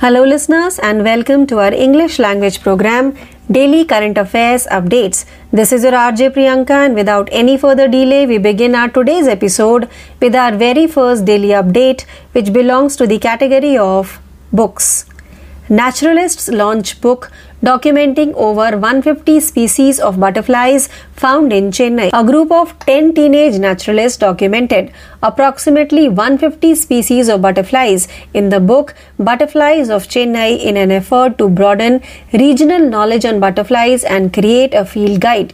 Hello, listeners, and welcome to our English language program, Daily Current Affairs Updates. This is your RJ Priyanka, and without any further delay, we begin our today's episode with our very first daily update, which belongs to the category of books. Naturalists launch book documenting over 150 species of butterflies found in Chennai. A group of 10 teenage naturalists documented approximately 150 species of butterflies in the book Butterflies of Chennai in an effort to broaden regional knowledge on butterflies and create a field guide.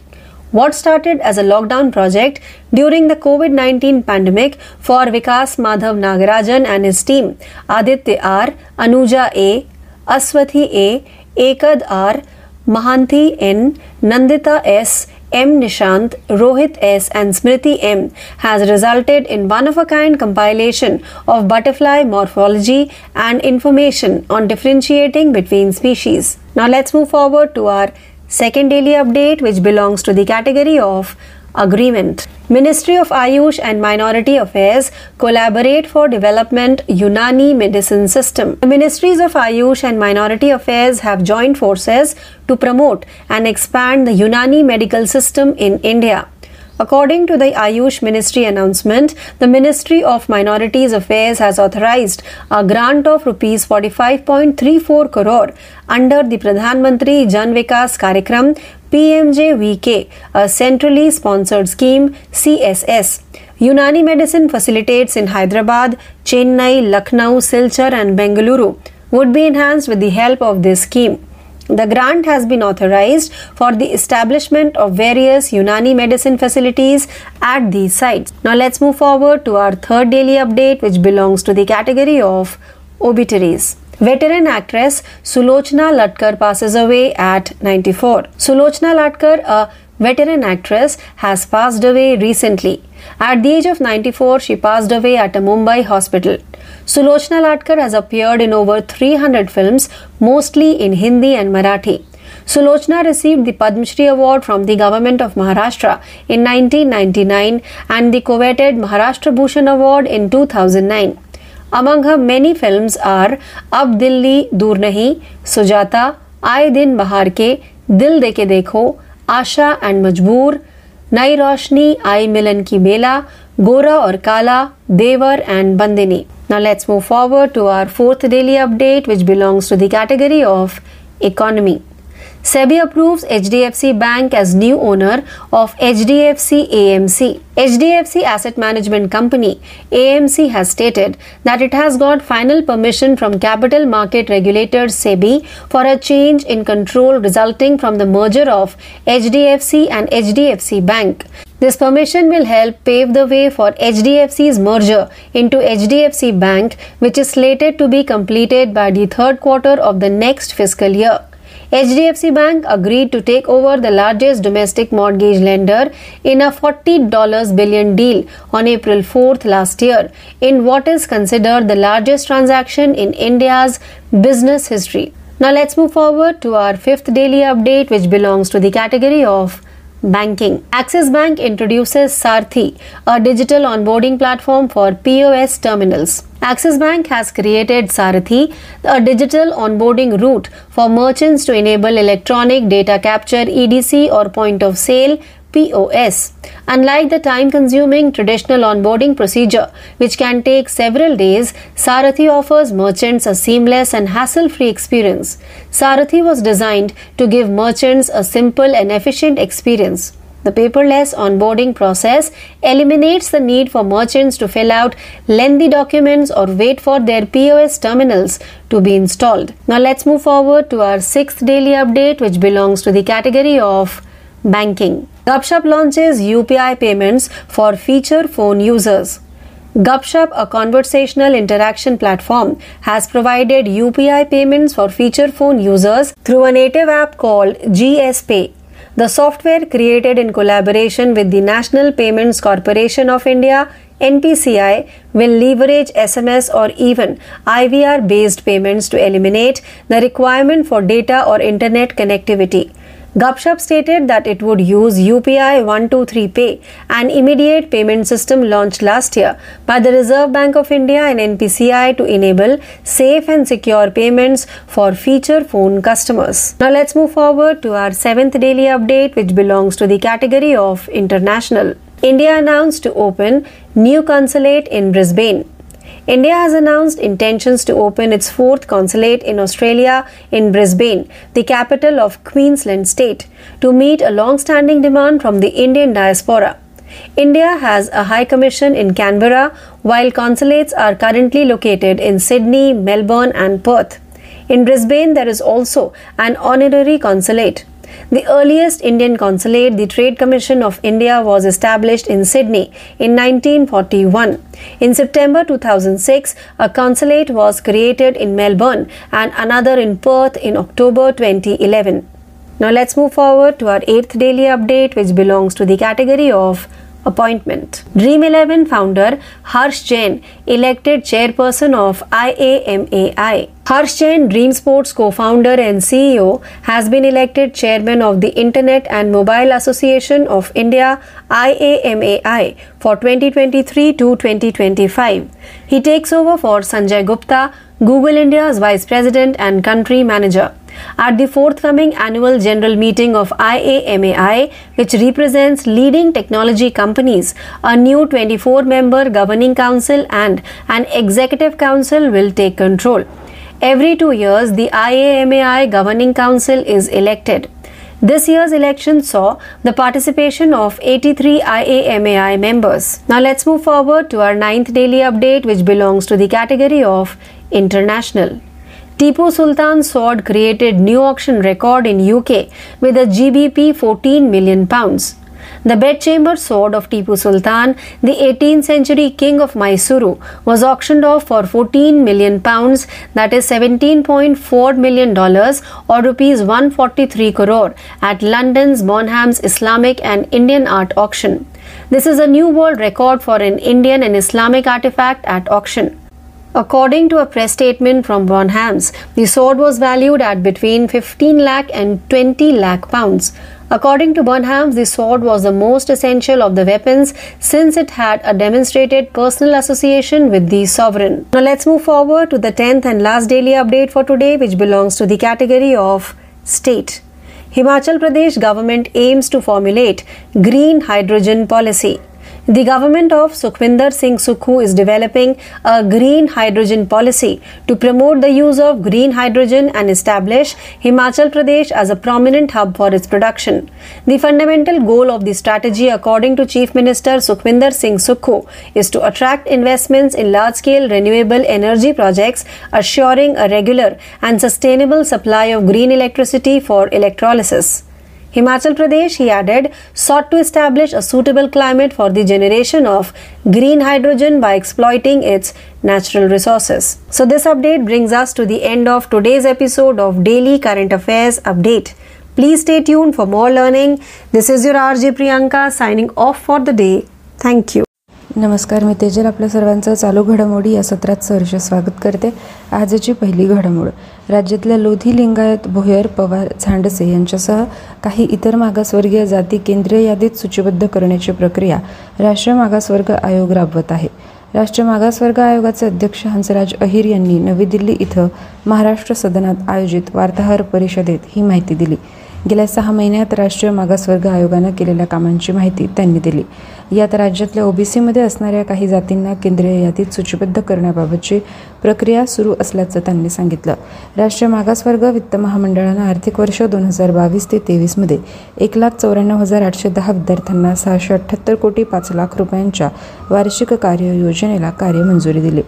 What started as a lockdown project during the COVID 19 pandemic for Vikas Madhav Nagarajan and his team, Aditya R, Anuja A, Aswathi A, Ekad R, Mahanti N, Nandita S, M. Nishant, Rohit S. and Smriti M. has resulted in one of a kind compilation of butterfly morphology and information on differentiating between species. Now let's move forward to our second daily update, which belongs to the category of agreement. Ministry of Ayush and Minority Affairs collaborate for development Unani medicine system. The Ministries of Ayush and Minority Affairs have joined forces to promote and expand the Unani medical system in India. According to the Ayush Ministry announcement, the Ministry of Minorities Affairs has authorized a grant of rupees 45.34 crore under the Pradhan Mantri Jan Vikas Karyakram PMJVK, a centrally sponsored scheme CSS. Unani medicine facilitates in Hyderabad, Chennai, Lucknow, Silchar and Bengaluru would be enhanced with the help of this scheme. The grant has been authorized for the establishment of various Unani medicine facilities at these sites. Now let's move forward to our third daily update which belongs to the category of obituaries. Veteran actress Sulochana Latkar passes away at 94. Sulochana Latkar, a veteran actress, has passed away recently. At the age of 94, she passed away at a Mumbai hospital. Sulochana Latkar has appeared in over 300 films, mostly in Hindi and Marathi. Sulochana received the Padma Shri Award from the Government of Maharashtra in 1999 and the coveted Maharashtra Bhushan Award in 2009. Among her many films are Ab Dilli Dur Nahi, Sujata, Aaye Din Bahar Ke, Dil Deke Dekho, Asha and Majboor, Nai Roshni, Ai Milan Ki Bela, Gora or Kala, Devar and Bandini. Now let's move forward to our fourth daily update which belongs to the category of economy. SEBI approves HDFC Bank as new owner of HDFC AMC. HDFC Asset Management Company AMC has stated that it has got final permission from capital market regulator SEBI for a change in control resulting from the merger of HDFC and HDFC Bank. This permission will help pave the way for HDFC's merger into HDFC Bank, which is slated to be completed by the third quarter of the next fiscal year. HDFC Bank agreed to take over the largest domestic mortgage lender in a $40 billion deal on April 4th last year in what is considered the largest transaction in India's business history. Now let's move forward to our fifth daily update which belongs to the category of banking. Axis Bank introduces Sarthi, a digital onboarding platform for POS terminals. Axis Bank has created Sarathi, a digital onboarding route for merchants to enable electronic data capture EDC or point of sale POS. Unlike the time consuming traditional onboarding procedure, which can take several days, Sarathi offers merchants a seamless and hassle free experience. Sarathi was designed to give merchants a simple and efficient experience. The paperless onboarding process eliminates the need for merchants to fill out lengthy documents or wait for their POS terminals to be installed. Now let's move forward to our sixth daily update, which belongs to the category of banking. Gupshup launches UPI payments for feature phone users. Gupshup, a conversational interaction platform, has provided UPI payments for feature phone users through a native app called GS Pay. The software created in collaboration with the National Payments Corporation of India NPCI will leverage SMS or even IVR based payments to eliminate the requirement for data or internet connectivity. Gupshup stated that it would use UPI 123 Pay, an immediate payment system launched last year by the Reserve Bank of India and NPCI to enable safe and secure payments for feature phone customers. Now let's move forward to our seventh daily update, which belongs to the category of international. India announced to open new consulate in Brisbane. India has announced intentions to open its fourth consulate in Australia in Brisbane, the capital of Queensland state, to meet a long standing demand from the Indian diaspora. India has a High Commission in Canberra, while consulates are currently located in Sydney, Melbourne, and Perth. In Brisbane, there is also an honorary consulate. The earliest Indian consulate, the Trade Commission of India, was established in Sydney in 1941. In September 2006, a consulate was created in Melbourne and another in Perth in October 2011. Now let's move forward to our eighth daily update, which belongs to the category of appointment. Dream 11 founder Harsh Jain elected chairperson of IAMAI. Harsh Jain, Dream Sports co-founder and CEO, has been elected chairman of the Internet and Mobile Association of India IAMAI for 2023 to 2025. He takes over for Sanjay Gupta, Google India's vice president and country manager. At the forthcoming annual general meeting of IAMAI, which represents leading technology companies, a new 24 member governing council and an executive council will take control. Every two years, the IAMAI governing council is elected. This year's election saw the participation of 83 IAMAI members. Now let's move forward to our ninth daily update, which belongs to the category of international. Tipu Sultan sword created new auction record in UK with a GBP 14 million pounds. The bedchamber sword of Tipu Sultan, the 18th century king of Mysuru, was auctioned off for 14 million pounds, that is 17.4 million dollars or rupees 143 crore at London's Bonhams Islamic and Indian Art Auction. This is a new world record for an Indian and Islamic artifact at auction. According to a press statement from Bonhams, the sword was valued at between 15 lakh and 20 lakh pounds. According to Bonhams, the sword was the most essential of the weapons since it had a demonstrated personal association with the sovereign. Now let's move forward to the 10th and last daily update for today, which belongs to the category of state. Himachal Pradesh government aims to formulate green hydrogen policy. The government of Sukhwinder Singh Sukhu is developing a green hydrogen policy to promote the use of green hydrogen and establish Himachal Pradesh as a prominent hub for its production. The fundamental goal of the strategy, according to Chief Minister Sukhwinder Singh Sukhu, is to attract investments in large scale renewable energy projects, assuring a regular and sustainable supply of green electricity for electrolysis. Himachal Pradesh, he added, sought to establish a suitable climate for the generation of green hydrogen by exploiting its natural resources. So, this update brings us to the end of today's episode of Daily Current Affairs Update. Please stay tuned for more learning. This is your RJ Priyanka signing off for the day. Thank you. नमस्कार मी तेजल. आपल्या सर्वांचं चालू घडामोडी या सत्रात सहर्ष स्वागत करते. आजची पहिली घडामोड. राज्यातल्या लोधी लिंगायत भोयर पवार झांडसे यांच्यासह काही इतर मागासवर्गीय जाती केंद्रीय यादीत सूचीबद्ध करण्याची प्रक्रिया राष्ट्रीय मागासवर्ग आयोग राबवत आहे. राष्ट्रीय मागासवर्ग आयोगाचे अध्यक्ष हंसराज अहिर यांनी नवी दिल्ली इथं महाराष्ट्र सदनात आयोजित वार्ताहर परिषदेत ही माहिती दिली. गेल्या सहा महिन्यात राष्ट्रीय मागासवर्ग आयोगानं केलेल्या कामांची माहिती त्यांनी दिली. यात राज्यातल्या ओबीसीमध्ये असणाऱ्या काही जातींना केंद्रीय यादीत सूचीबद्ध करण्याबाबतची प्रक्रिया सुरू असल्याचं त्यांनी सांगितलं. राष्ट्रीय मागासवर्ग वित्त महामंडळानं आर्थिक वर्ष दोन हजार बावीस ते तेवीसमध्ये एक लाख चौऱ्याण्णव हजार आठशे दहा विद्यार्थ्यांना सहाशे अठ्ठ्याहत्तर कोटी पाच लाख रुपयांच्या वार्षिक कार्ययोजनेला कार्य मंजुरी दिली.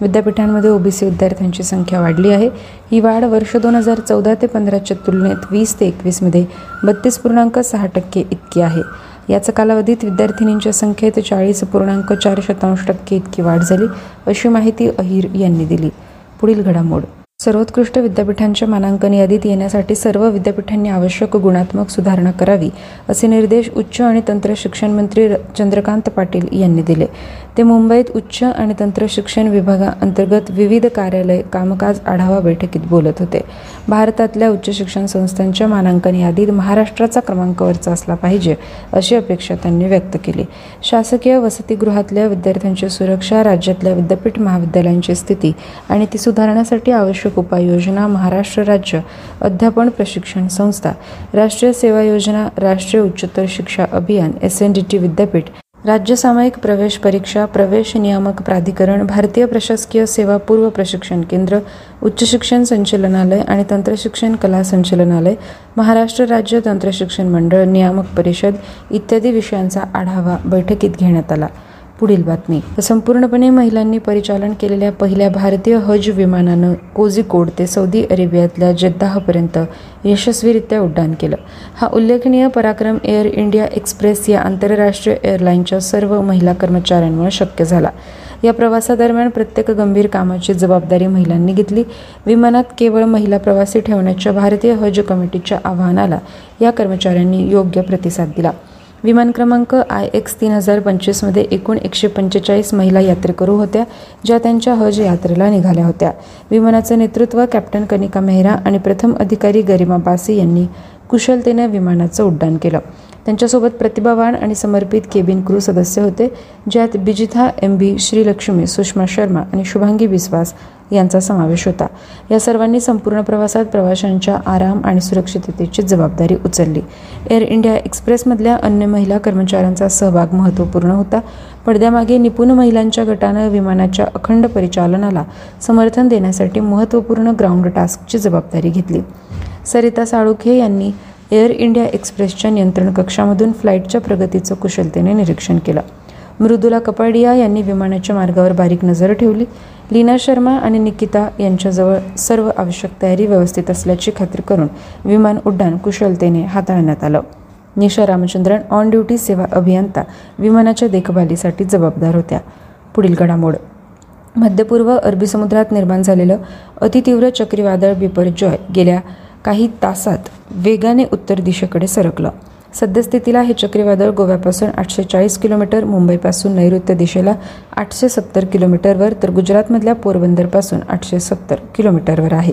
विद्यापीठांमध्ये ओबीसी विद्यार्थ्यांची संख्या वाढली आहे. ही वाढ वर्ष दोन हजार चौदा ते पंधराच्या तुलनेत वीस ते एकवीसमध्ये बत्तीस पूर्णांक सहा टक्के इतकी आहे. याच कालावधीत विद्यार्थिनींच्या संख्येत चाळीस पूर्णांक चार शतांश टक्के इतकी वाढ झाली अशी माहिती अहिर यांनी दिली. पुढील घडामोड. सर्वोत्कृष्ट विद्यापीठांच्या मानांकन यादीत येण्यासाठी सर्व विद्यापीठांनी आवश्यक गुणात्मक सुधारणा करावी असे निर्देश उच्च आणि तंत्र शिक्षण मंत्री चंद्रकांत पाटील यांनी दिले. ते मुंबईत उच्च आणि तंत्र शिक्षण विभागाअंतर्गत विविध कार्यालय कामकाज आढावा बैठकीत बोलत होते. भारतातल्या उच्च शिक्षण संस्थांच्या मानांकन यादीत महाराष्ट्राचा क्रमांकावरचा असला पाहिजे अशी अपेक्षा त्यांनी व्यक्त केली. शासकीय वसतिगृहातल्या विद्यार्थ्यांची सुरक्षा राज्यातल्या विद्यापीठ महाविद्यालयांची स्थिती आणि ती सुधारण्यासाठी आवश्यक उपाययोजना महाराष्ट्र राज्य अध्यापन प्रशिक्षण संस्था राष्ट्रीय सेवा योजना राष्ट्रीय उच्चतर शिक्षा अभियान एस एन डी टी विद्यापीठ राज्य सामायिक प्रवेश परीक्षा प्रवेश नियामक प्राधिकरण भारतीय प्रशासकीय सेवा पूर्व प्रशिक्षण केंद्र उच्च शिक्षण संचलनालय आणि तंत्रशिक्षण कला संचलनालय महाराष्ट्र राज्य तंत्रशिक्षण मंडळ नियामक परिषद इत्यादी विषयांचा आढावा बैठकीत घेण्यात आला. पुढील बातमी. संपूर्णपणे महिलांनी परिचालन केलेल्या पहिल्या भारतीय हज विमानानं कोझिकोड ते सौदी अरेबियातल्या जद्दाहपर्यंत यशस्वीरित्या उड्डाण केलं. हा उल्लेखनीय पराक्रम एअर इंडिया एक्सप्रेस या आंतरराष्ट्रीय एअरलाईनच्या सर्व महिला कर्मचाऱ्यांमुळे शक्य झाला. या प्रवासादरम्यान प्रत्येक गंभीर कामाची जबाबदारी महिलांनी घेतली. विमानात केवळ महिला प्रवासी ठेवण्याच्या भारतीय हज कमिटीच्या आवाहनाला या कर्मचाऱ्यांनी योग्य प्रतिसाद दिला. विमान क्रमांक आय एक्स तीन हजार पंचवीसमध्ये एकूण एकशे पंचेचाळीस महिला यात्रेकरू होत्या ज्या त्यांच्या हज यात्रेला निघाल्या होत्या. विमानाचं नेतृत्व कॅप्टन कनिका मेहरा आणि प्रथम अधिकारी गरिमा बासी यांनी कुशलतेनं विमानाचं उड्डाण केलं. त्यांच्यासोबत प्रतिभावान आणि समर्पित केबिन क्रू सदस्य होते ज्यात बिजिथा एम बी श्रीलक्ष्मी सुषमा शर्मा आणि शुभांगी विश्वास यांचा समावेश होता. या सर्वांनी संपूर्ण प्रवासात प्रवाशांच्या आराम आणि सुरक्षिततेची जबाबदारी उचलली. एअर इंडिया एक्सप्रेसमधल्या अन्य महिला कर्मचाऱ्यांचा सहभाग महत्त्वपूर्ण होता. पडद्यामागे निपुण महिलांच्या गटानं विमानाच्या अखंड परिचालनाला समर्थन देण्यासाठी महत्त्वपूर्ण ग्राउंड टास्कची जबाबदारी घेतली. सरिता साळुखे यांनी एअर इंडिया एक्सप्रेसच्या नियंत्रण कक्षामधून फ्लाईटच्या प्रगतीचं कुशलतेने निरीक्षण केलं. मृदुला कपाडिया यांनी विमानाच्या मार्गावर बारीक नजर ठेवली. लीना शर्मा आणि निकिता यांच्याजवळ सर्व आवश्यक तयारी व्यवस्थित असल्याची खात्री करून विमान उड्डाण कुशलतेने हाताळण्यात आलं. निशा रामचंद्रन ऑन ड्युटी सेवा अभियंता विमानाच्या देखभालीसाठी जबाबदार होत्या. पुढील घडामोड. मध्यपूर्व अरबी समुद्रात निर्माण झालेलं अतितीव्र चक्रीवादळ बिपरजॉय गेल्या काही तासात वेगाने उत्तर दिशेकडे सरकलं. सद्यस्थितीला हे चक्रीवादळ गोव्यापासून आठशे चाळीस किलोमीटर मुंबईपासून नैऋत्य दिशेला आठशे सत्तर किलोमीटरवर तर गुजरातमधल्या पोरबंदरपासून आठशे सत्तर किलोमीटरवर आहे.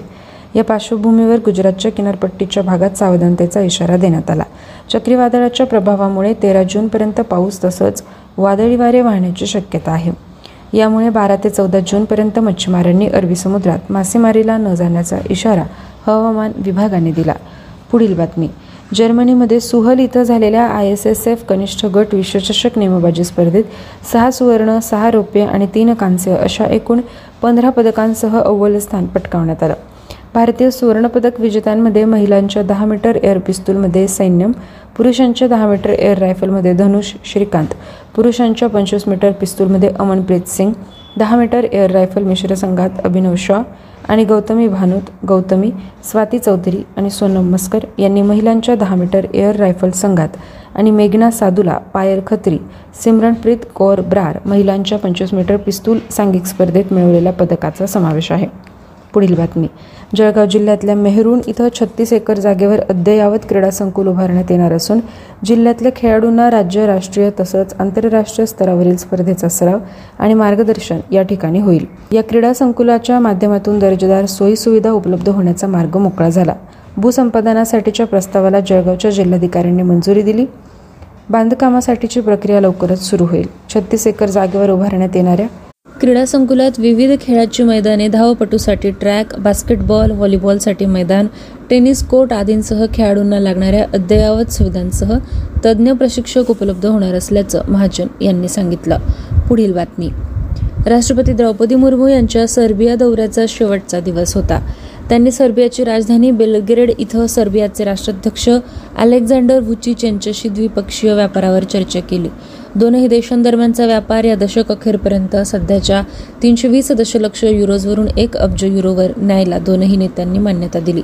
या पार्श्वभूमीवर गुजरातच्या किनारपट्टीच्या भागात सावधानतेचा इशारा देण्यात आला. चक्रीवादळाच्या प्रभावामुळे तेरा जूनपर्यंत पाऊस तसंच वादळी वारे वाहण्याची शक्यता आहे. यामुळे बारा ते चौदा जूनपर्यंत मच्छीमारांनी अरबी समुद्रात मासेमारीला न जाण्याचा इशारा हवामान विभागाने दिला. पुढील बातमी. जर्मनीमध्ये सुहल इथं झालेल्या आय एस एस एफ कनिष्ठ गट विश्वचषक नेमबाजी स्पर्धेत सहा सुवर्ण सहा रौप्य आणि तीन कांस्य अशा एकूण पंधरा पदकांसह अव्वल स्थान पटकावण्यात आलं. भारतीय सुवर्णपदक विजेत्यांमध्ये महिलांच्या दहा मीटर एअर पिस्तूलमध्ये सैन्यम पुरुषांच्या दहा मीटर एअर रायफलमध्ये धनुष श्रीकांत पुरुषांच्या पंचवीस मीटर पिस्तूलमध्ये अमनप्रीत सिंग दहा मीटर एअर रायफल मिश्र संघात अभिनव शॉ आणि गौतमी भानुत गौतमी स्वाती चौधरी आणि सोनम मस्कर यांनी महिलांच्या दहा मीटर एअर रायफल संघात आणि मेघना सादुला पायल खत्री सिमरनप्रीत कौर ब्रार महिलांच्या पंचवीस मीटर पिस्तूल सांघिक स्पर्धेत मिळवलेल्या पदकाचा समावेश आहे. पुढील बातमी. जळगाव जिल्ह्यातल्या मेहरून इथं छत्तीस एकर जागेवर अद्ययावत क्रीडा संकुल उभारण्यात येणार असून जिल्ह्यातल्या खेळाडूंना राज्य राष्ट्रीय तसंच आंतरराष्ट्रीय स्तरावरील स्पर्धेचा सराव आणि मार्गदर्शन या ठिकाणी होईल. या क्रीडा संकुलाच्या माध्यमातून दर्जेदार सोयीसुविधा उपलब्ध होण्याचा मार्ग मोकळा झाला. भूसंपादनासाठीच्या प्रस्तावाला जळगावच्या जिल्हाधिकाऱ्यांनी मंजुरी दिली. बांधकामासाठीची प्रक्रिया लवकरच सुरू होईल. छत्तीस एकर जागेवर उभारण्यात येणाऱ्या क्रीडा संकुलात विविध खेळाची मैदाने धावपटूसाठी ट्रॅक बास्केटबॉल व्हॉलीबॉलसाठी मैदान टेनिस कोर्ट आदींसह खेळाडूंना लागणाऱ्या अद्ययावत सुविधांसह तज्ज्ञ प्रशिक्षक उपलब्ध होणार असल्याचं महाजन यांनी सांगितलं. पुढील बातमी. राष्ट्रपती द्रौपदी मुर्मू यांच्या सर्बिया दौऱ्याचा शेवटचा दिवस होता. त्यांनी सर्बियाची राजधानी बेलग्रेड इथं सर्बियाचे राष्ट्राध्यक्ष अलेक्झांडर व्हुचिच यांच्याशी द्विपक्षीय व्यापारावर चर्चा केली. दोनही देशांदरम्यानचा व्यापार या दशक अखेरपर्यंत सध्याच्या तीनशे वीस दशलक्ष युरोजवरून एक अब्ज युरोवर न्यायला दोनही नेत्यांनी मान्यता दिली.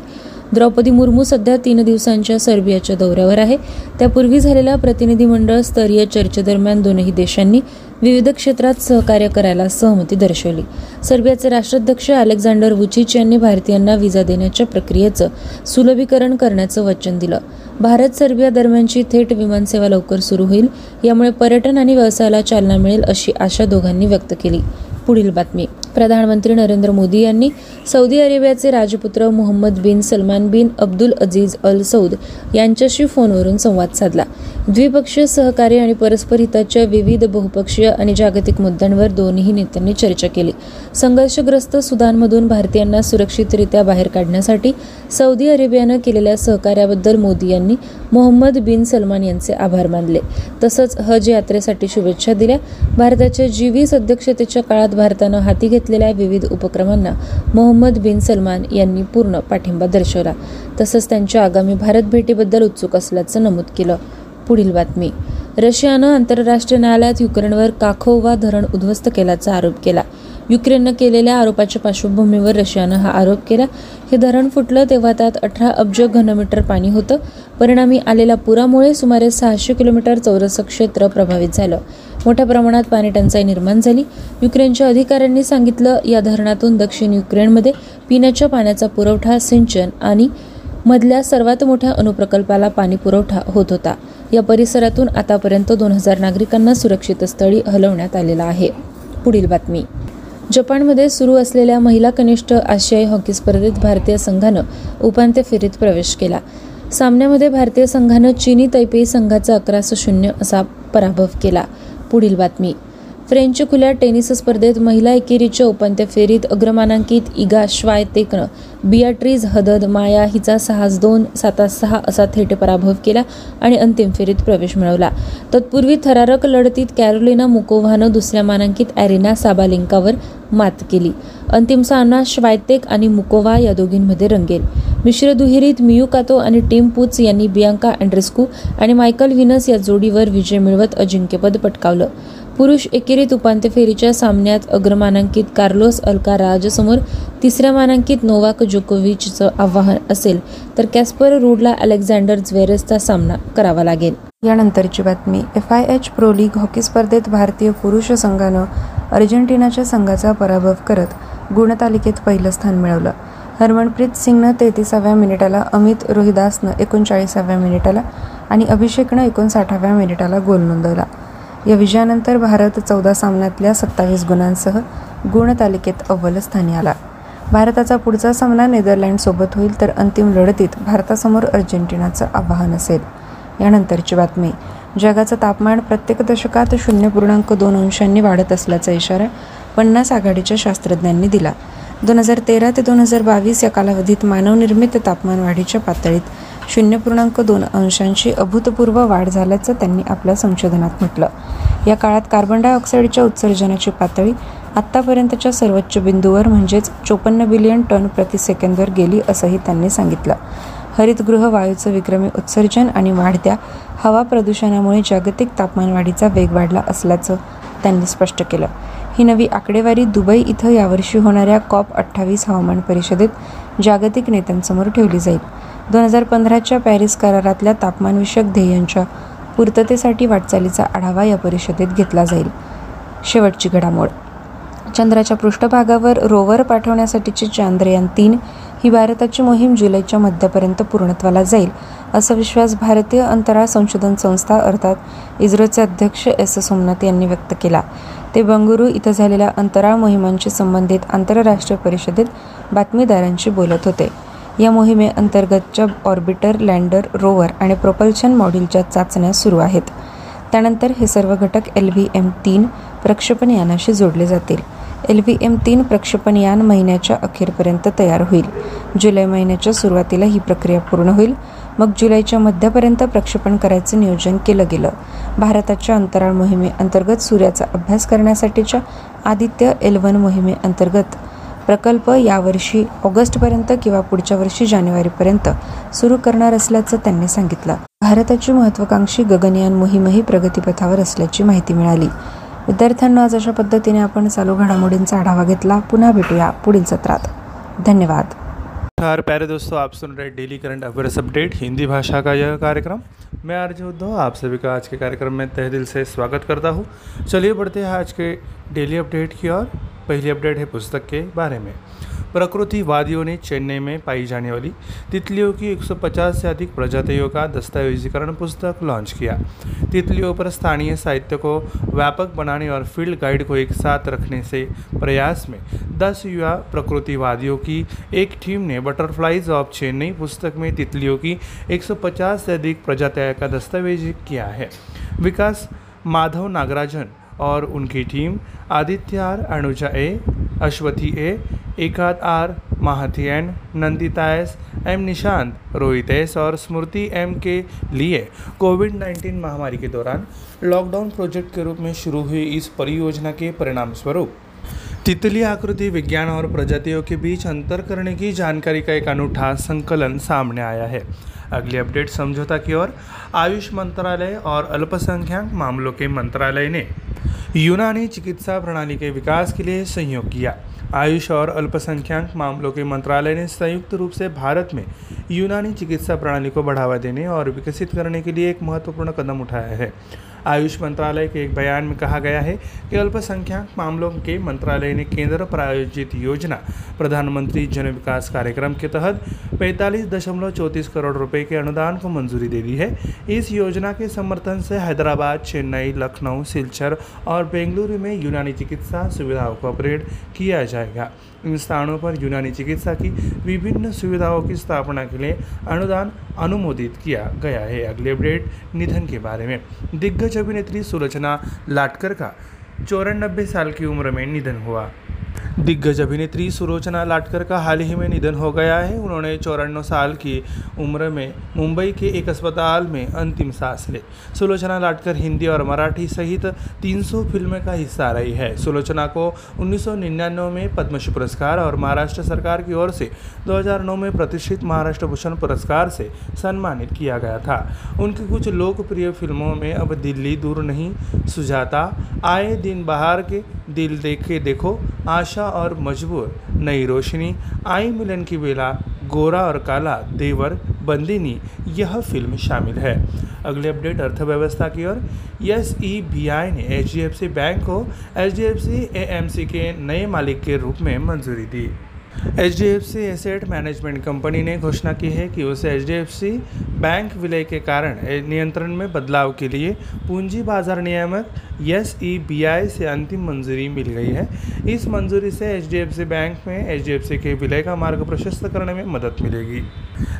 द्रौपदी मुर्मू सध्या तीन दिवसांच्या सर्बियाच्या दौऱ्यावर आहे. त्यापूर्वी झालेल्या प्रतिनिधिमंडळ स्तरीय चर्चेदरम्यान दोनही देशांनी विविध क्षेत्रात सहकार्य करायला सहमती दर्शवली. सर्बियाचे राष्ट्राध्यक्ष अलेक्झांडर वुचिच यांनी भारतीयांना विजा देण्याच्या प्रक्रियेचं सुलभीकरण करण्याचं वचन दिलं. भारत सर्बिया दरम्यानची थेट विमानसेवा लवकर सुरू होईल यामुळे पर्यटन आणि व्यवसायाला चालना मिळेल अशी आशा दोघांनी व्यक्त केली. पुढील बातमी. प्रधानमंत्री नरेंद्र मोदी यांनी सौदी अरेबियाचे राजपुत्र Mohammed bin Salman bin Abdul Aziz Al Saud यांच्याशी फोनवरून संवाद साधला. द्विपक्षीय सहकार्य आणि परस्पर हिताच्या विविध बहुपक्षीय आणि जागतिक मुद्द्यांवर दोन्ही नेत्यांनी चर्चा केली. संघर्षग्रस्त सुदानमधून भारतीयांना सुरक्षितरित्या बाहेर काढण्यासाठी सौदी अरेबियानं केलेल्या सहकार्याबद्दल मोदी यांनी मोहम्मद बिन सलमान यांचे आभार मानले. तसंच हज यात्रेसाठी शुभेच्छा दिल्या. भारताच्या जी वीस अध्यक्षतेच्या काळात भारतानं हाती घेतलेल्या विविध उपक्रमांना मोहम्मद बिन सलमान यांनी पूर्ण पाठिंबा दर्शवला. तसंच त्यांच्या आगामी भारत भेटीबद्दल उत्सुक असल्याचं नमूद केलं. पुढील बातमी. रशियानं आंतरराष्ट्रीय न्यायालयात युक्रेनवर काखोवा धरण उद्ध्वस्त केल्याचा आरोप केला. युक्रेननं केलेल्या आरोपाच्या पार्श्वभूमीवर रशियानं हा आरोप केला. हे धरण फुटलं तेव्हा त्यात अठरा अब्ज घनमीटर पाणी होतं. परिणामी आलेल्या पुरामुळे सुमारे सहाशे किलोमीटर चौरस क्षेत्र प्रभावित झालं. मोठ्या प्रमाणात पाणी टंचाई निर्माण झाली. युक्रेनच्या अधिकाऱ्यांनी सांगितलं या धरणातून दक्षिण युक्रेनमध्ये पिण्याच्या पाण्याचा पुरवठा सिंचन आणि मधल्या सर्वात मोठ्या अणुप्रकल्पाला पाणी पुरवठा होत होता. या परिसरातून आतापर्यंत दोन हजार नागरिकांना सुरक्षित स्थळी हलवण्यात आलेला आहे. पुढील बातमी. जपानमध्ये सुरू असलेल्या महिला कनिष्ठ आशियाई हॉकी स्पर्धेत भारतीय संघानं उपांत्य फेरीत प्रवेश केला. सामन्यामध्ये भारतीय संघानं चीनी तैपेई संघाचा अकराशे शून्य असा पराभव केला. पुढील बातमी. फ्रेंच खुल्या टेनिस स्पर्धेत महिला एकेरीच्या उपांत्य फेरीत अग्रमानांकित इगा श्वायतेकनं बियाट्रीज हदद माया हिचा सहाच दोन सातास सहा असा थेट पराभव केला आणि अंतिम फेरीत प्रवेश मिळवला. तत्पूर्वी थरारक लढतीत कॅरोलिना मुकोव्हानं दुसऱ्या मानांकित ॲरिना साबालिंकावर मात केली. अंतिम सामना श्वायतेक आणि मुकोवा या दोघींमध्ये रंगेल. मिश्र दुहेरीत मियू कातो आणि टीम पुच यांनी बियांका अँड्रेस्कू आणि मायकल विनस या जोडीवर विजय मिळवत अजिंक्यपद पटकावलं. पुरुष एकेरीत उपांत्य फेरीच्या सामन्यात अग्रमानांकित कार्लोस अल्काराजसमोर तिसऱ्या मानांकित नोवाक जोकोविचचं आव्हान असेल तर कॅस्पर रूडला अलेक्झांडर ज्वेरेसचा सामना करावा लागेल. यानंतरची बातमी F I H pro league hockey स्पर्धेत भारतीय पुरुष संघानं अर्जेंटिनाच्या संघाचा पराभव करत गुणतालिकेत पहिलं स्थान मिळवलं. हरमनप्रीत सिंगनं तेहतीसाव्या मिनिटाला अमित रोहिदासनं एकोणचाळीसाव्या मिनिटाला आणि अभिषेकनं एकोणसाठाव्या मिनिटाला गोल नोंदवला. या विजयानंतर भारत चौदा सामन्यातल्या सत्तावीस गुणांसह गुणतालिकेत अव्वल स्थानी आला. भारताचा पुढचा सामना नेदरलँडसोबत होईल तर अंतिम लढतीत भारतासमोर अर्जेंटिनाचं आव्हान असेल. यानंतरची बातमी. जगाचं तापमान प्रत्येक दशकात शून्य पूर्णांक दोन अंशांनी वाढत असल्याचा इशारा पन्नास आघाडीच्या शास्त्रज्ञांनी दिला. दोन हजार तेरा ते दोन हजार बावीस या कालावधीत मानवनिर्मित तापमान वाढीच्या पातळीत शून्य पूर्णांक दोन अंशांची अभूतपूर्व वाढ झाल्याचं त्यांनी आपल्या संशोधनात म्हटलं. या काळात कार्बन डायऑक्साईडच्या उत्सर्जनाची पातळी आत्तापर्यंतच्या सर्वोच्च बिंदूवर म्हणजेच चोपन्न बिलियन टन प्रति सेकंदवर गेली असंही त्यांनी सांगितलं. हरितगृह वायूचं विक्रमी उत्सर्जन आणि वाढत्या हवा प्रदूषणामुळे जागतिक तापमानवाढीचा वेग वाढला असल्याचं त्यांनी स्पष्ट केलं. ही नवी आकडेवारी दुबई इथं यावर्षी होणाऱ्या कॉप अठ्ठावीस हवामान परिषदेत जागतिक नेत्यांसमोर ठेवली जाईल. दोन हजार पंधराच्या पॅरिस करारातल्या तापमानविषयक ध्येयांच्या पूर्ततेसाठी वाटचालीचा आढावा या परिषदेत घेतला जाईल. शेवटची घडामोड. चंद्राच्या पृष्ठभागावर रोवर पाठवण्यासाठीची चांद्रयान तीन ही भारताची मोहीम जुलैच्या मध्यापर्यंत पूर्णत्वाला जाईल. असा विश्वास भारतीय अंतराळ संशोधन संस्था अर्थात इस्रोचे अध्यक्ष एस सोमनाथ यांनी व्यक्त केला. ते बंगळुरू इथं झालेल्या अंतराळ मोहिमांशी संबंधित आंतरराष्ट्रीय परिषदेत बातमीदारांशी बोलत होते. या मोहिमेअंतर्गतच्या ऑर्बिटर लँडर रोवर आणि प्रोपल्शन मॉड्यूलच्या चाचण्या सुरू आहेत. त्यानंतर हे सर्व घटक एल व्ही एम तीन प्रक्षेपण यानाशी जोडले जातील. एल व्ही एम तीन प्रक्षेपण यान महिन्याच्या अखेरपर्यंत तयार होईल. जुलै महिन्याच्या सुरुवातीला ही प्रक्रिया पूर्ण होईल. मग जुलैच्या मध्यापर्यंत प्रक्षेपण करायचं नियोजन केलं गेलं. भारताच्या अंतराळ मोहिमेअंतर्गत सूर्याचा अभ्यास करण्यासाठीच्या आदित्य एल वन मोहिमेअंतर्गत प्रकल्प यावर्षी ऑगस्टपर्यंत किंवा पुढच्या वर्षी जानेवारीपर्यंत सुरू करणार असल्याचं त्यांनी सांगितलं. भारताची महत्वाकांक्षी गगनयान मोहीमही प्रगतीपथावर असल्याची माहिती मिळाली. विद्यार्थ्यांना आज अशा पद्धतीने आपण चालू घडामोडींचा आढावा घेतला. पुन्हा भेटूया पुढील सत्रात. धन्यवाद. नमस्कार, प्यारे दोस्तों, आप सुन रहे daily current affairs update Hindi भाषा का यह कार्यक्रम। मैं आर्ज उद्धव, आप सभी का आज के कार्यक्रम में तह दिल से स्वागत करता हूँ। चलिए बढ़ते हैं आज के डेली अपडेट की ओर। पहली अपडेट है पुस्तक के बारे में। प्रकृतिवादियों ने चेन्नई में पाई जाने वाली तितलियों की 150 से अधिक प्रजातियों का दस्तावेजीकरण पुस्तक लॉन्च किया। तितलियों पर स्थानीय साहित्य को व्यापक बनाने और फ़ील्ड गाइड को एक साथ रखने से प्रयास में 10 युवा प्रकृतिवादियों की एक टीम ने बटरफ्लाइज ऑफ़ चेन्नई पुस्तक में तितलियों की 150 से अधिक प्रजातियों का दस्तावेज़ किया है। विकास माधव नागराजन और उनकी team Aditya R Anuja A, Ashwathi A एकाद R Mahathi N, Nandita S, M Nishant, Rohit S और स्मृति एम के लिए कोविड 19 महामारी के दौरान लॉकडाउन प्रोजेक्ट के रूप में शुरू हुई इस परियोजना के परिणाम स्वरूप तितली आकृति विज्ञान और प्रजातियों के बीच अंतर करने की जानकारी का एक अनूठा संकलन सामने आया है। अगली अपडेट समझौता की ओर, आयुष मंत्रालय और अल्पसंख्यक मामलों के मंत्रालय ने यूनानी चिकित्सा प्रणाली के विकास के लिए सहयोग किया। आयुष और अल्पसंख्यक मामलों के मंत्रालय ने संयुक्त रूप से भारत में यूनानी चिकित्सा प्रणाली को बढ़ावा देने और विकसित करने के लिए एक महत्त्वपूर्ण कदम उठाया है। आयुष मंत्रालय के एक बयान में कहा गया है कि अल्पसंख्यक मामलों के मंत्रालय ने केंद्र प्रायोजित योजना, प्रधानमंत्री जन विकास कार्यक्रम के तहत पैंतालीस दशमलव चौंतीस करोड़ रुपए के अनुदान को मंजूरी दे दी है। इस योजना के समर्थन से हैदराबाद, चेन्नई, लखनऊ, सिलचर और बेंगलुरु में यूनानी चिकित्सा सुविधाओं को अपग्रेड किया जाएगा। इन स्थानों पर यूनानी चिकित्सा की विभिन्न सुविधाओं की स्थापना के लिए अनुदान अनुमोदित किया गया है। अगले अपडेट निधन के बारे में। दिग्गज अभिनेत्री सुलोचना लाटकर का चौरानब्बे साल की उम्र में निधन हुआ। दिग्गज अभिनेत्री सुलोचना लाटकर का हाल ही में निधन हो गया है। उन्होंने चौरानवे साल की उम्र में मुंबई के एक अस्पताल में अंतिम सांस ले। सुलोचना लाटकर हिंदी और मराठी सहित 300 फ़िल्में का हिस्सा रही है। सुलोचना को 1999 में पद्मश्री पुरस्कार और महाराष्ट्र सरकार की ओर से 2009 में प्रतिष्ठित महाराष्ट्र भूषण पुरस्कार से सम्मानित किया गया था। उनकी कुछ लोकप्रिय फ़िल्मों में अब दिल्ली दूर नहीं, सुजाता, आए दिन बाहर के दिल देखे देखो, आशा और मजबूर, नई रोशनी, आई मिलन की बेला गोरा और काला, देवर, बंदिनी, यह फ़िल्म शामिल है। अगले अपडेट अर्थव्यवस्था की ओर यस ई बी आई ने H D F C bank को H D F C A M C के नए मालिक के रूप में मंजूरी दी। H D F C asset management company ने घोषणा की है कि उसे H D F C bank विलय के कारण नियंत्रण में बदलाव के लिए पूंजी बाज़ार नियामक एस ई बी आई से अंतिम मंजूरी मिल गई है। इस मंजूरी से H D F C bank में एच डी एफ़ सी के विलय का मार्ग प्रशस्त करने में मदद मिलेगी,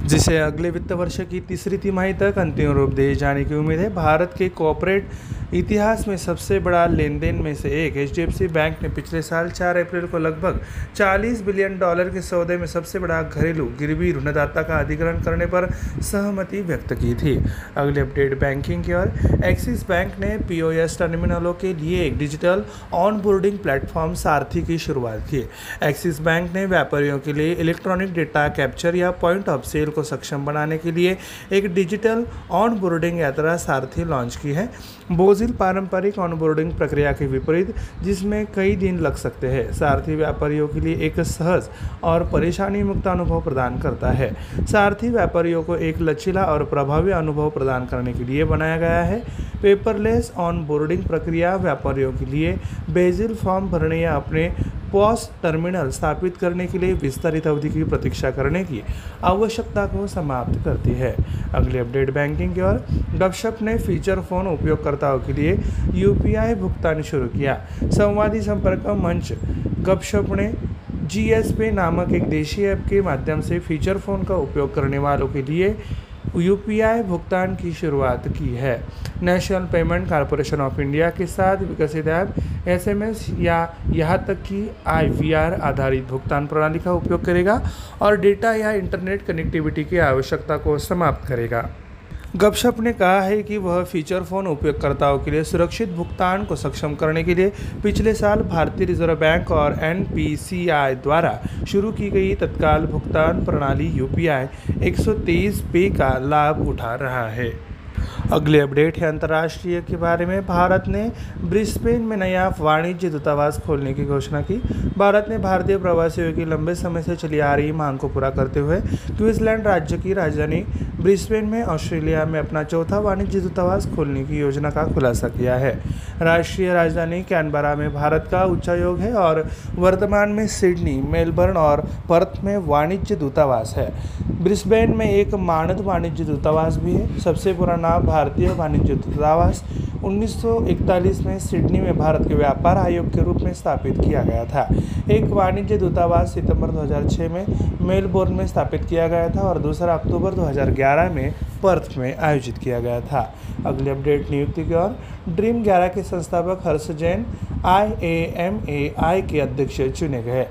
जिसे अगले वित्त वर्ष की तीसरी तिमाही तक अंतिम रूप दिए जाने की उम्मीद है। भारत के कॉरपोरेट इतिहास में सबसे बड़ा लेन देन में से एक, एचडीएफसी बैंक ने पिछले साल 4 अप्रैल को लगभग 40 बिलियन डॉलर के सौदे में सबसे बड़ा घरेलू गिरवी ऋणदाता का अधिग्रहण करने पर सहमति व्यक्त की थी। अगले अपडेट बैंकिंग की ओर, एक्सिस बैंक ने पीओएस टर्मिनलों के लिए एक digital onboarding platform Sarathi की शुरुआत की। एक्सिस बैंक ने व्यापारियों के लिए इलेक्ट्रॉनिक डेटा कैप्चर या पॉइंट ऑफ़ सेल को सक्षम बनाने के लिए एक डिजिटल ऑन बोर्डिंग यात्रा सारथी लॉन्च की है। बोजिल पारंपरिक ऑनबोर्डिंग प्रक्रिया के विपरीत, जिसमें कई दिन लग सकते हैं, सारथी व्यापारियों के लिए एक सहज और परेशानी मुक्त अनुभव प्रदान करता है। सारथी व्यापारियों को एक लचीला और प्रभावी अनुभव प्रदान करने के लिए बनाया गया है। पेपरलेस ऑनबोर्डिंग प्रक्रिया व्यापारियों के लिए बेजिल फॉर्म भरने या अपने पॉस टर्मिनल स्थापित करने के लिए विस्तारित अवधि की प्रतीक्षा करने की आवश्यकता को समाप्त करती है। अगली अपडेट बैंकिंग की ओर। गपशप ने फीचर फ़ोन उपयोगकर्ताओं के लिए यूपीआई भुगतान शुरू किया। संवादी संपर्क मंच। गपशप ने जी नामक एक देशी ऐप के माध्यम से फीचर फ़ोन का उपयोग करने वालों के लिए यूपीआई भुगतान की शुरुआत की है। National Payment Corporation of India के साथ विकसित ऐप, एसएमएस या यहाँ तक कि आईवीआर आधारित भुगतान प्रणाली का उपयोग करेगा और डेटा या इंटरनेट कनेक्टिविटी की आवश्यकता को समाप्त करेगा। गपशप ने कहा है कि वह फीचर फ़ोन उपयोगकर्ताओं के लिए सुरक्षित भुगतान को सक्षम करने के लिए पिछले साल भारतीय रिज़र्व बैंक और एनपीसीआई द्वारा शुरू की गई तत्काल भुगतान प्रणाली यू पी पे का लाभ उठा रहा है। अगली अपडेट है अंतर्राष्ट्रीय के बारे में। भारत ने ब्रिस्बेन में नया वाणिज्य दूतावास खोलने की घोषणा की। भारत ने भारतीय प्रवासियों की लंबे समय से चली आ रही मांग को पूरा करते हुए क्वींसलैंड राज्य की राजधानी ब्रिस्बेन में ऑस्ट्रेलिया में अपना चौथा वाणिज्य दूतावास खोलने की योजना का खुलासा किया है। राष्ट्रीय राजधानी कैनबरा में भारत का उच्चायोग है और वर्तमान में सिडनी, मेलबर्न और पर्थ में वाणिज्य दूतावास है। ब्रिस्बेन में एक मानद वाणिज्य दूतावास भी है। सबसे पुराना भारतीय वाणिज्य दूतावास 1941 में सिडनी में भारत के व्यापार आयोग के रूप में स्थापित किया गया था। एक वाणिज्य दूतावास सितंबर 2006 में मेलबोर्न में स्थापित किया गया था और दूसरा अक्टूबर 2011 में पर्थ में आयोजित किया गया था। अगली अपडेट नियुक्ति की ओर, ड्रीम 11 के संस्थापक हर्ष जैन आई के अध्यक्ष चुने गए।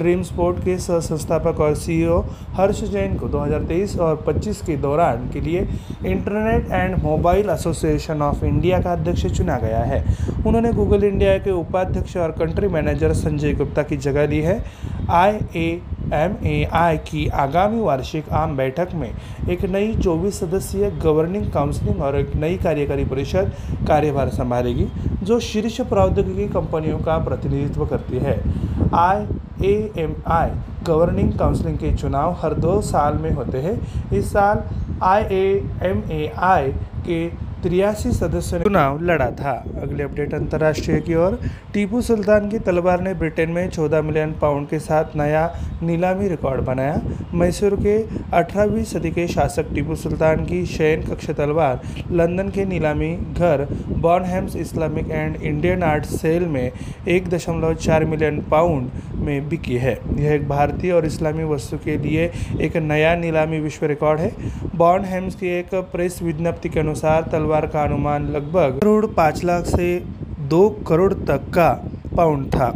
ड्रीम स्पोर्ट के सह संस्थापक और सीईओ हर्ष जैन को 2023 और 25 के दौरान के लिए Internet and Mobile Association of India का अध्यक्ष चुना गया है। उन्होंने गूगल इंडिया के उपाध्यक्ष और कंट्री मैनेजर संजय गुप्ता की जगह ली है। आई ए एम ए आई की आगामी वार्षिक आम बैठक में एक नई 24 सदस्यीय गवर्निंग काउंसिलिंग और एक नई कार्यकारी परिषद कार्यभार संभालेगी, जो शीर्ष प्रौद्योगिकी कंपनियों का प्रतिनिधित्व करती है। I A M I governing counselling के चुनाव हर दो साल में होते हैं। इस साल आई ए एम ए आई के तिरासी सदस्यों ने चुनाव लड़ा था। अगले अपडेट अंतर्राष्ट्रीय की ओर। टीपू सुल्तान की तलवार ने ब्रिटेन में 14 मिलियन पाउंड के साथ नया नीलामी रिकॉर्ड बनाया। मैसूर के 18वीं सदी के शासक टीपू सुल्तान की शयन कक्ष तलवार लंदन के नीलामी घर Bonhams Islamic and Indian art sale में एक दशमलव चार मिलियन पाउंड में बिकी है। यह एक भारतीय और इस्लामी वस्तु के लिए एक नया नीलामी विश्व रिकॉर्ड है। बॉर्नहेम्स की एक प्रेस विज्ञप्ति के अनुसार तलवार का अनुमान लगभग करोड़ पाँच लाख से दो करोड़ तक का पाउंड था।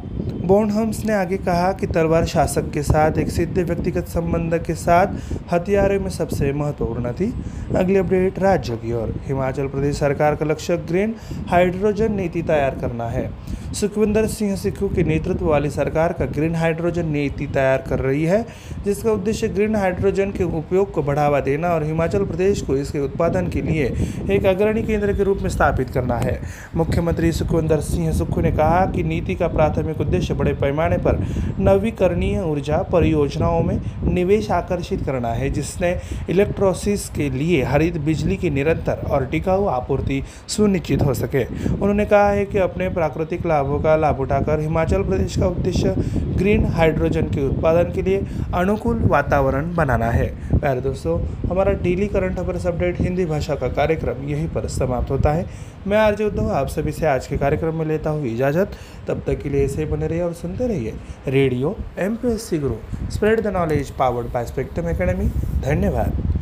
बोनहम्स ने आगे कहा कि तलवार शासक के साथ एक सिद्ध व्यक्तिगत संबंध के साथ हथियारों में सबसे महत्वपूर्ण थी। अगली अपडेट राज्य की ओर। हिमाचल प्रदेश सरकार का लक्ष्य ग्रीन हाइड्रोजन नीति तैयार करना है। सुखविंदर सिंह सिक्खू के नेतृत्व वाली सरकार का ग्रीन हाइड्रोजन नीति तैयार कर रही है, जिसका उद्देश्य ग्रीन हाइड्रोजन के उपयोग को बढ़ावा देना और हिमाचल प्रदेश को इसके उत्पादन के लिए एक अग्रणी केंद्र के रूप में स्थापित करना है। मुख्यमंत्री सुखविंदर सिंह सुक्खू ने कहा कि नीति का प्राथमिक उद्देश्य बड़े पैमाने पर नवीकरणीय ऊर्जा परियोजनाओं में निवेश आकर्षित करना है, जिसने इलेक्ट्रोसिस के लिए हरित बिजली की निरंतर और टिकाऊ आपूर्ति सुनिश्चित हो सके। उन्होंने कहा है कि अपने प्राकृतिक लाभों का लाभ उठाकर हिमाचल प्रदेश का उद्देश्य ग्रीन हाइड्रोजन के उत्पादन के लिए अनुकूल वातावरण बनाना है। प्यारे दोस्तों, हमारा daily current affairs update Hindi भाषा का कार्यक्रम यहीं पर समाप्त होता है। मैं आर्य उद्धव, आप सभी से आज के कार्यक्रम में लेता हूँ इजाज़त। तब तक के लिए ऐसे ही बने रहिए और सुनते रहिए radio M P S C guru. Spread the knowledge powered by Spectrum Academy. धन्यवाद।